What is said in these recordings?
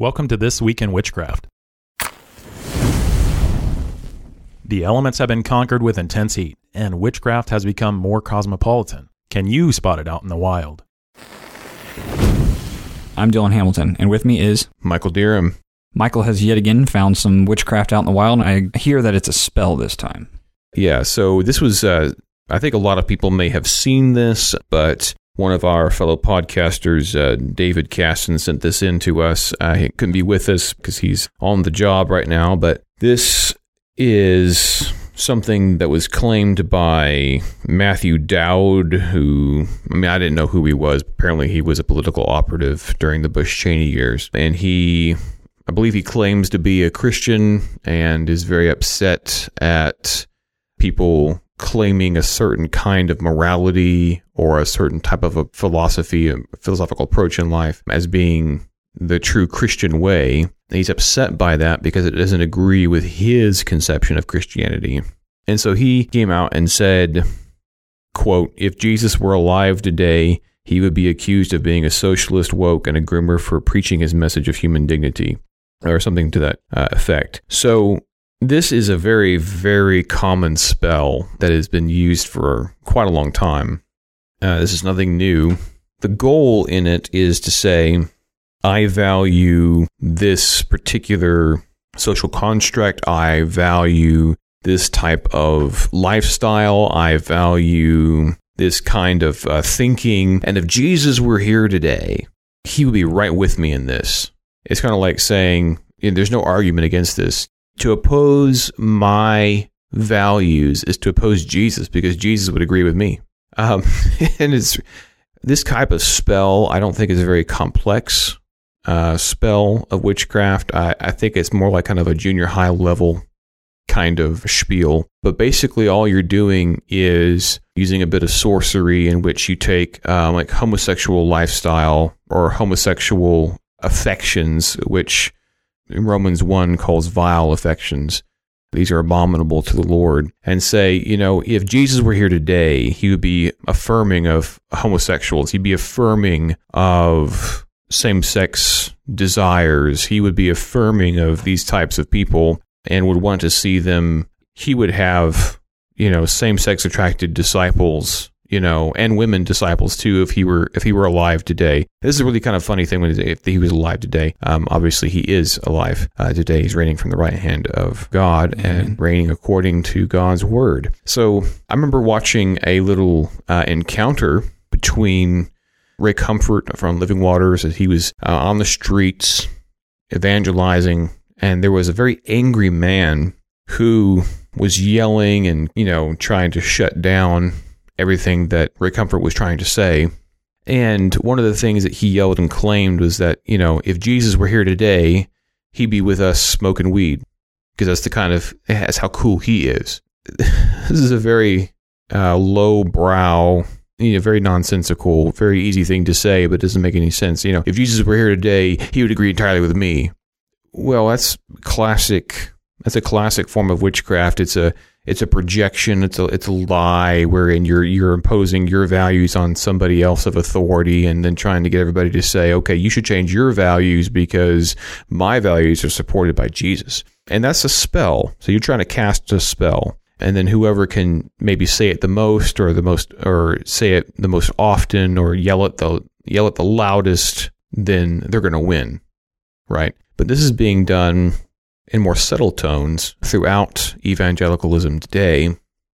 Welcome to This Week in Witchcraft. The elements have been conquered with intense heat, and witchcraft has become more cosmopolitan. Can you spot it out in the wild? I'm Dylan Hamilton, and with me is Michael Deerham. Michael has yet again found some witchcraft out in the wild, and I hear that it's a spell this time. Yeah, so this was, uh, I think a lot of people may have seen this, but one of our fellow podcasters, uh, David Caston, sent this in to us. Uh, he couldn't be with us because he's on the job right now, but this is something that was claimed by Matthew Dowd, who, I mean, I didn't know who he was. Apparently, he was a political operative during the Bush Cheney years. And he, I believe he claims to be a Christian and is very upset at people claiming a certain kind of morality or a certain type of a philosophy, a philosophical approach in life as being the true Christian way. he's upset by that because it doesn't agree with his conception of Christianity. And so he came out and said, quote, if Jesus were alive today, he would be accused of being a socialist woke and a groomer for preaching his message of human dignity or something to that uh, effect. So this is a very, very common spell that has been used for quite a long time. Uh, this is nothing new. The goal in it is to say, I value this particular social construct. I value this type of lifestyle. I value this kind of uh, thinking. And if Jesus were here today, he would be right with me in this. It's kind of like saying, there's no argument against this to oppose my values is to oppose Jesus because Jesus would agree with me. Um, and it's this type of spell. I don't think is a very complex uh, spell of witchcraft. I, I think it's more like kind of a junior high level kind of spiel. But basically, all you're doing is using a bit of sorcery in which you take um, like homosexual lifestyle or homosexual affections, which Romans 1 calls vile affections. These are abominable to the Lord. And say, you know, if Jesus were here today, he would be affirming of homosexuals. He'd be affirming of same sex desires. He would be affirming of these types of people and would want to see them. He would have, you know, same sex attracted disciples you know, and women disciples too. If he were if he were alive today, this is a really kind of funny thing when if he was alive today. Um, obviously, he is alive uh, today. He's reigning from the right hand of God mm-hmm. and reigning according to God's word. So I remember watching a little uh, encounter between Ray Comfort from Living Waters as he was uh, on the streets evangelizing, and there was a very angry man who was yelling and you know trying to shut down everything that Ray Comfort was trying to say. And one of the things that he yelled and claimed was that, you know, if Jesus were here today, he'd be with us smoking weed because that's the kind of, that's how cool he is. this is a very uh, low brow, you know, very nonsensical, very easy thing to say, but it doesn't make any sense. You know, if Jesus were here today, he would agree entirely with me. Well, that's classic. That's a classic form of witchcraft. It's a it's a projection, it's a it's a lie wherein you're you're imposing your values on somebody else of authority and then trying to get everybody to say, okay, you should change your values because my values are supported by Jesus. And that's a spell. So you're trying to cast a spell. And then whoever can maybe say it the most or the most or say it the most often or yell at the yell at the loudest, then they're gonna win. Right? But this is being done in more subtle tones throughout evangelicalism today.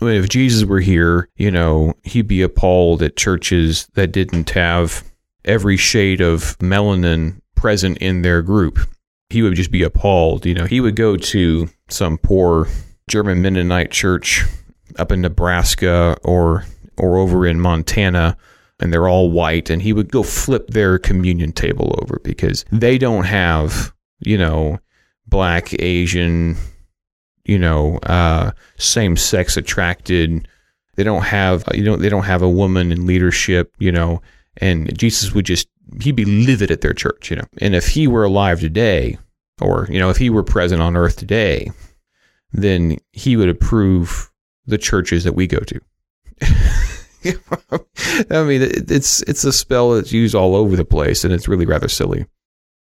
I mean, if Jesus were here, you know, he'd be appalled at churches that didn't have every shade of melanin present in their group. He would just be appalled. You know, he would go to some poor German Mennonite church up in Nebraska or or over in Montana and they're all white and he would go flip their communion table over because they don't have, you know, black, Asian, you know, uh, same sex attracted. They don't have you know they don't have a woman in leadership, you know, and Jesus would just he'd be livid at their church, you know. And if he were alive today, or you know, if he were present on earth today, then he would approve the churches that we go to. I mean, it's it's a spell that's used all over the place, and it's really rather silly.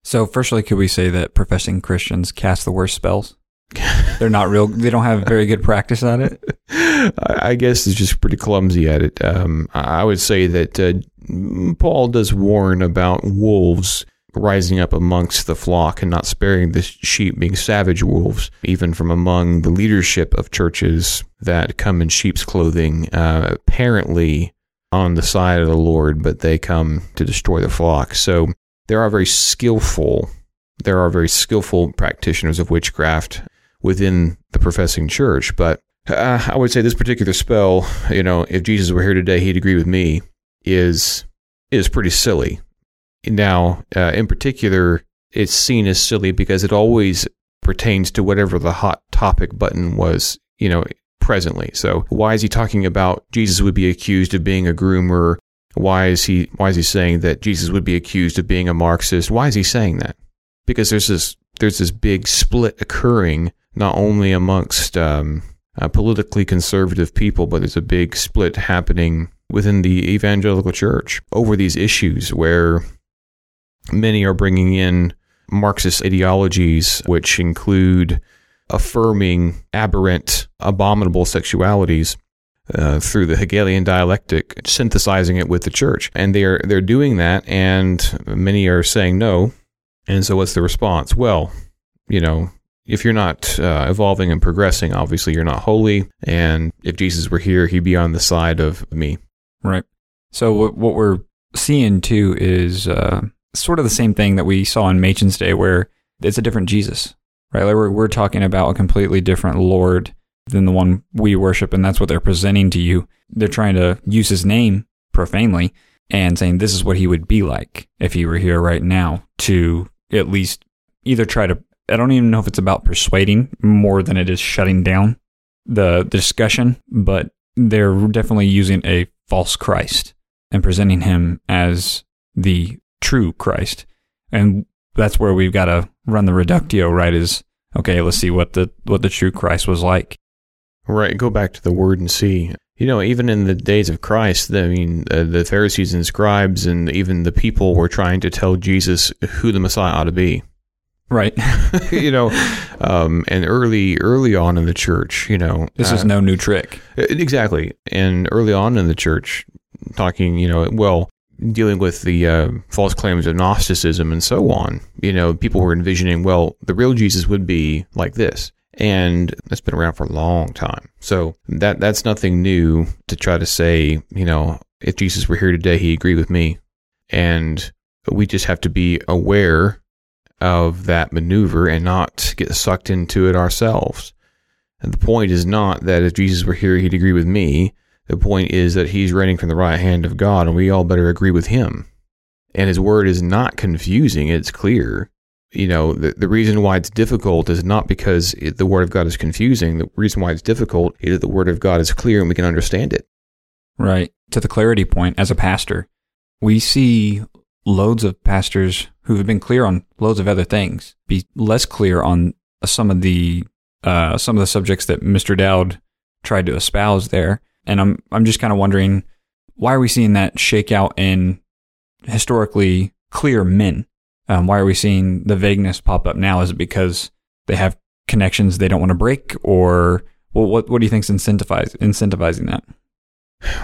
So, firstly, could we say that professing Christians cast the worst spells? They're not real. They don't have very good practice at it. I guess it's just pretty clumsy at it. Um, I I would say that uh, Paul does warn about wolves rising up amongst the flock and not sparing the sheep, being savage wolves, even from among the leadership of churches that come in sheep's clothing, uh, apparently on the side of the Lord, but they come to destroy the flock. So there are very skillful, there are very skillful practitioners of witchcraft within the professing church, but uh, I would say this particular spell, you know, if Jesus were here today, he'd agree with me, is is pretty silly. Now, uh, in particular, it's seen as silly because it always pertains to whatever the hot topic button was, you know, presently. So, why is he talking about Jesus would be accused of being a groomer? Why is he why is he saying that Jesus would be accused of being a Marxist? Why is he saying that? Because there's this there's this big split occurring not only amongst um, uh, politically conservative people, but there's a big split happening within the evangelical church over these issues where many are bringing in Marxist ideologies, which include affirming aberrant, abominable sexualities. Uh, through the Hegelian dialectic, synthesizing it with the church, and they're they're doing that, and many are saying no. And so, what's the response? Well, you know, if you're not uh, evolving and progressing, obviously you're not holy. And if Jesus were here, he'd be on the side of me. Right. So what what we're seeing too is uh, sort of the same thing that we saw in Machen's Day, where it's a different Jesus, right? Like we're we're talking about a completely different Lord than the one we worship, and that's what they're presenting to you. They're trying to use His name profanely and saying this is what He would be like if He were here right now. To at least either try to I don't even know if it's about persuading more than it is shutting down the, discussion, but they're definitely using a false Christ and presenting him as the true Christ. And that's where we've got to run the reductio, right? Is okay, let's see what the what the true Christ was like. Right. Go back to the word and see. You know, even in the days of Christ, I mean, uh, the Pharisees and scribes and even the people were trying to tell Jesus who the Messiah ought to be. Right. you know, um, and early, early on in the church, you know, this is uh, no new trick. exactly. And early on in the church, talking, you know, well, dealing with the uh, false claims of Gnosticism and so on, you know, people were envisioning, well, the real Jesus would be like this. And that's been around for a long time. So that that's nothing new to try to say, you know, if Jesus were here today, he'd agree with me. And we just have to be aware of that maneuver and not get sucked into it ourselves. And the point is not that if Jesus were here, he'd agree with me. The point is that he's reigning from the right hand of God, and we all better agree with him. And his word is not confusing, it's clear. You know, the, the reason why it's difficult is not because it, the word of God is confusing. The reason why it's difficult is that the word of God is clear and we can understand it. Right. To the clarity point, as a pastor, we see loads of pastors who have been clear on loads of other things be less clear on some of the uh, some of the subjects that Mr. Dowd tried to espouse there. And I'm I'm just kind of wondering why are we seeing that shake out in historically clear men? Um, why are we seeing the vagueness pop up now? Is it because they have connections they don't want to break, or well, what what do you think's incentivize incentivizing that?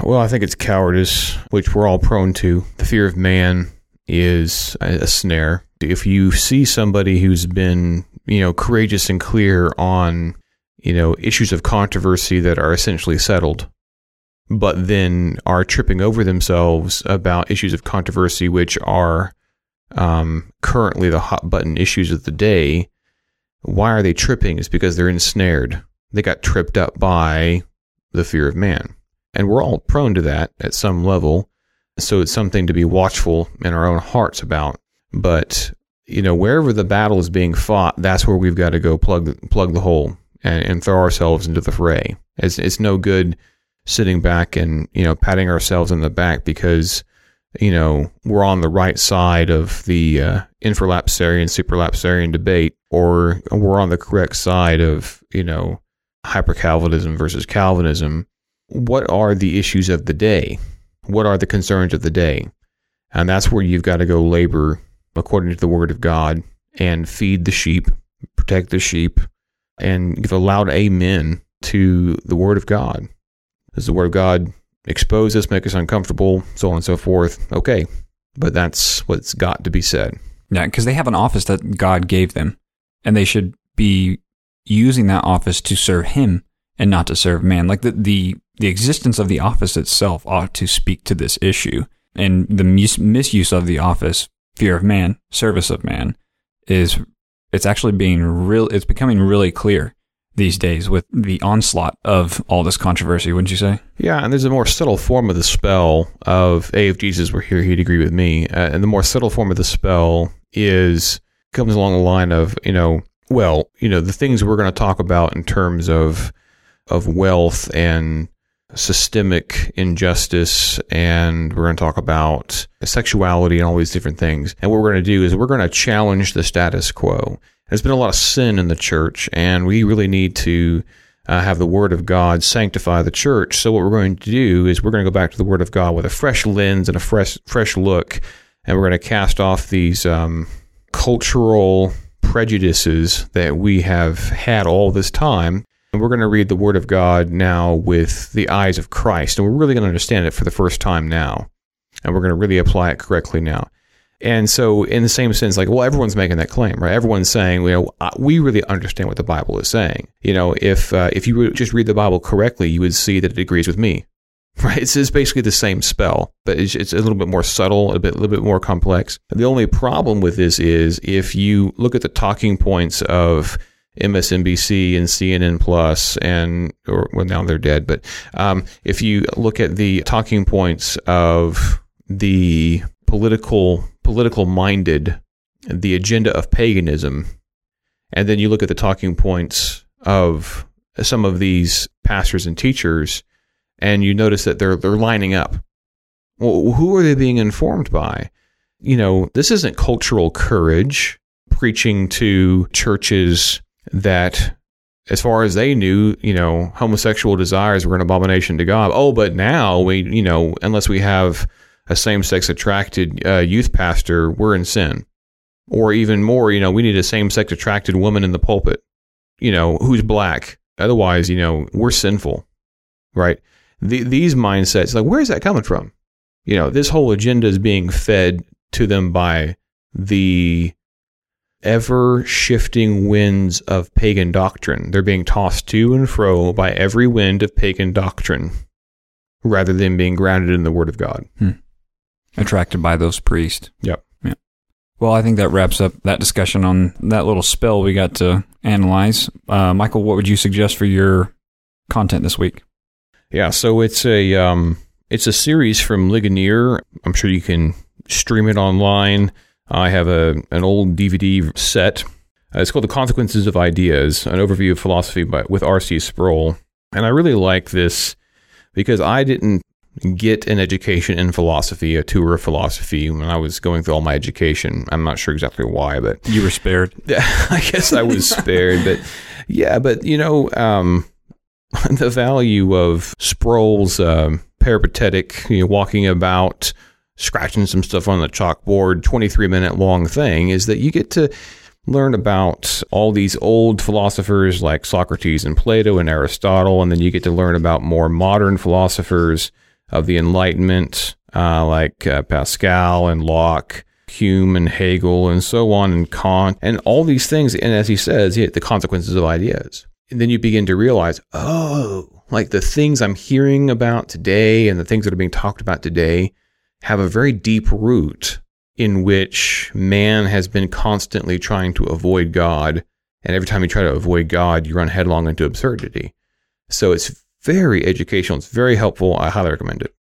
Well, I think it's cowardice, which we're all prone to. The fear of man is a snare. If you see somebody who's been, you know, courageous and clear on, you know, issues of controversy that are essentially settled, but then are tripping over themselves about issues of controversy which are um, currently the hot button issues of the day. Why are they tripping? It's because they're ensnared. They got tripped up by the fear of man. And we're all prone to that at some level. So it's something to be watchful in our own hearts about. But, you know, wherever the battle is being fought, that's where we've got to go plug, plug the hole and, and throw ourselves into the fray. It's, it's no good sitting back and, you know, patting ourselves on the back because, you know, we're on the right side of the uh, infralapsarian, supralapsarian debate, or we're on the correct side of, you know, hyper Calvinism versus Calvinism. What are the issues of the day? What are the concerns of the day? And that's where you've got to go labor according to the word of God and feed the sheep, protect the sheep, and give a loud amen to the word of God. Does the word of God expose us, make us uncomfortable, so on and so forth? Okay, but that's what's got to be said. Yeah, because they have an office that God gave them, and they should be using that office to serve Him and not to serve man. Like the the, the existence of the office itself ought to speak to this issue, and the mis- misuse of the office, fear of man, service of man, is it's actually being real. It's becoming really clear these days with the onslaught of all this controversy, wouldn't you say? Yeah, and there's a more subtle form of the spell of, hey, if Jesus were here, he'd agree with me. Uh, and the more subtle form of the spell is comes along the line of, you know, well, you know, the things we're going to talk about in terms of of wealth and systemic injustice and we're going to talk about sexuality and all these different things. And what we're going to do is we're going to challenge the status quo. There's been a lot of sin in the church and we really need to uh, have the word of God sanctify the church. So what we're going to do is we're going to go back to the word of God with a fresh lens and a fresh fresh look and we're going to cast off these um, cultural prejudices that we have had all this time. And we're going to read the Word of God now with the eyes of Christ. And we're really going to understand it for the first time now. And we're going to really apply it correctly now. And so, in the same sense, like, well, everyone's making that claim, right? Everyone's saying, you know, we really understand what the Bible is saying. You know, if uh, if you just read the Bible correctly, you would see that it agrees with me, right? It's, it's basically the same spell, but it's, it's a little bit more subtle, a bit, a little bit more complex. The only problem with this is if you look at the talking points of MSNBC and CNN Plus, and or well now they're dead, but um, if you look at the talking points of the political political minded, the agenda of paganism, and then you look at the talking points of some of these pastors and teachers and you notice that they're they're lining up. Well, who are they being informed by? You know, this isn't cultural courage preaching to churches that as far as they knew, you know, homosexual desires were an abomination to God. Oh, but now we, you know, unless we have a same-sex attracted uh, youth pastor, we're in sin. Or even more, you know, we need a same-sex attracted woman in the pulpit, you know, who's black. Otherwise, you know, we're sinful, right? the, these mindsets, like, where is that coming from? You know, this whole agenda is being fed to them by the ever shifting winds of pagan doctrine. They're being tossed to and fro by every wind of pagan doctrine rather than being grounded in the Word of God. Hmm. Attracted by those priests. Yep. Yeah. Well, I think that wraps up that discussion on that little spell we got to analyze. Uh, Michael, what would you suggest for your content this week? Yeah, so it's a um, it's a series from Ligonier. I'm sure you can stream it online. I have a an old DVD set. Uh, it's called The Consequences of Ideas: An Overview of Philosophy by with R.C. Sproul. And I really like this because I didn't get an education in philosophy, a tour of philosophy when I was going through all my education. I'm not sure exactly why, but you were spared. I guess I was spared, but yeah, but you know, um, the value of Sproul's uh, peripatetic, you know, walking about, scratching some stuff on the chalkboard, 23 minute long thing is that you get to learn about all these old philosophers like Socrates and Plato and Aristotle, and then you get to learn about more modern philosophers of the Enlightenment uh, like uh, Pascal and Locke. Hume and Hegel and so on and Kant and all these things. And as he says, the consequences of ideas. And then you begin to realize, oh, like the things I'm hearing about today and the things that are being talked about today have a very deep root in which man has been constantly trying to avoid God. And every time you try to avoid God, you run headlong into absurdity. So it's very educational. It's very helpful. I highly recommend it.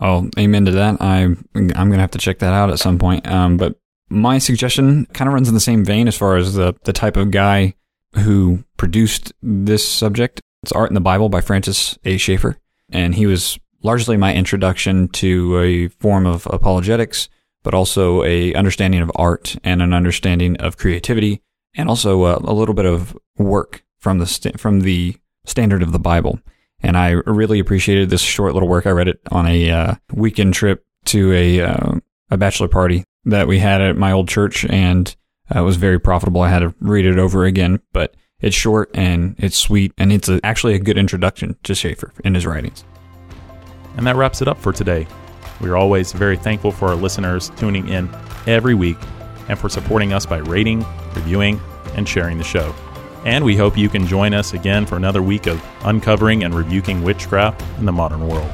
Oh, amen to that. I I'm gonna have to check that out at some point. Um, but my suggestion kind of runs in the same vein as far as the the type of guy who produced this subject. It's Art and the Bible by Francis A. Schaeffer. And he was largely my introduction to a form of apologetics, but also a understanding of art and an understanding of creativity, and also a, a little bit of work from the st- from the standard of the Bible. And I really appreciated this short little work. I read it on a uh, weekend trip to a uh, a bachelor party that we had at my old church, and uh, it was very profitable. I had to read it over again, but it's short and it's sweet, and it's a, actually a good introduction to Schaeffer in his writings. And that wraps it up for today. We are always very thankful for our listeners tuning in every week and for supporting us by rating, reviewing, and sharing the show. And we hope you can join us again for another week of uncovering and rebuking witchcraft in the modern world.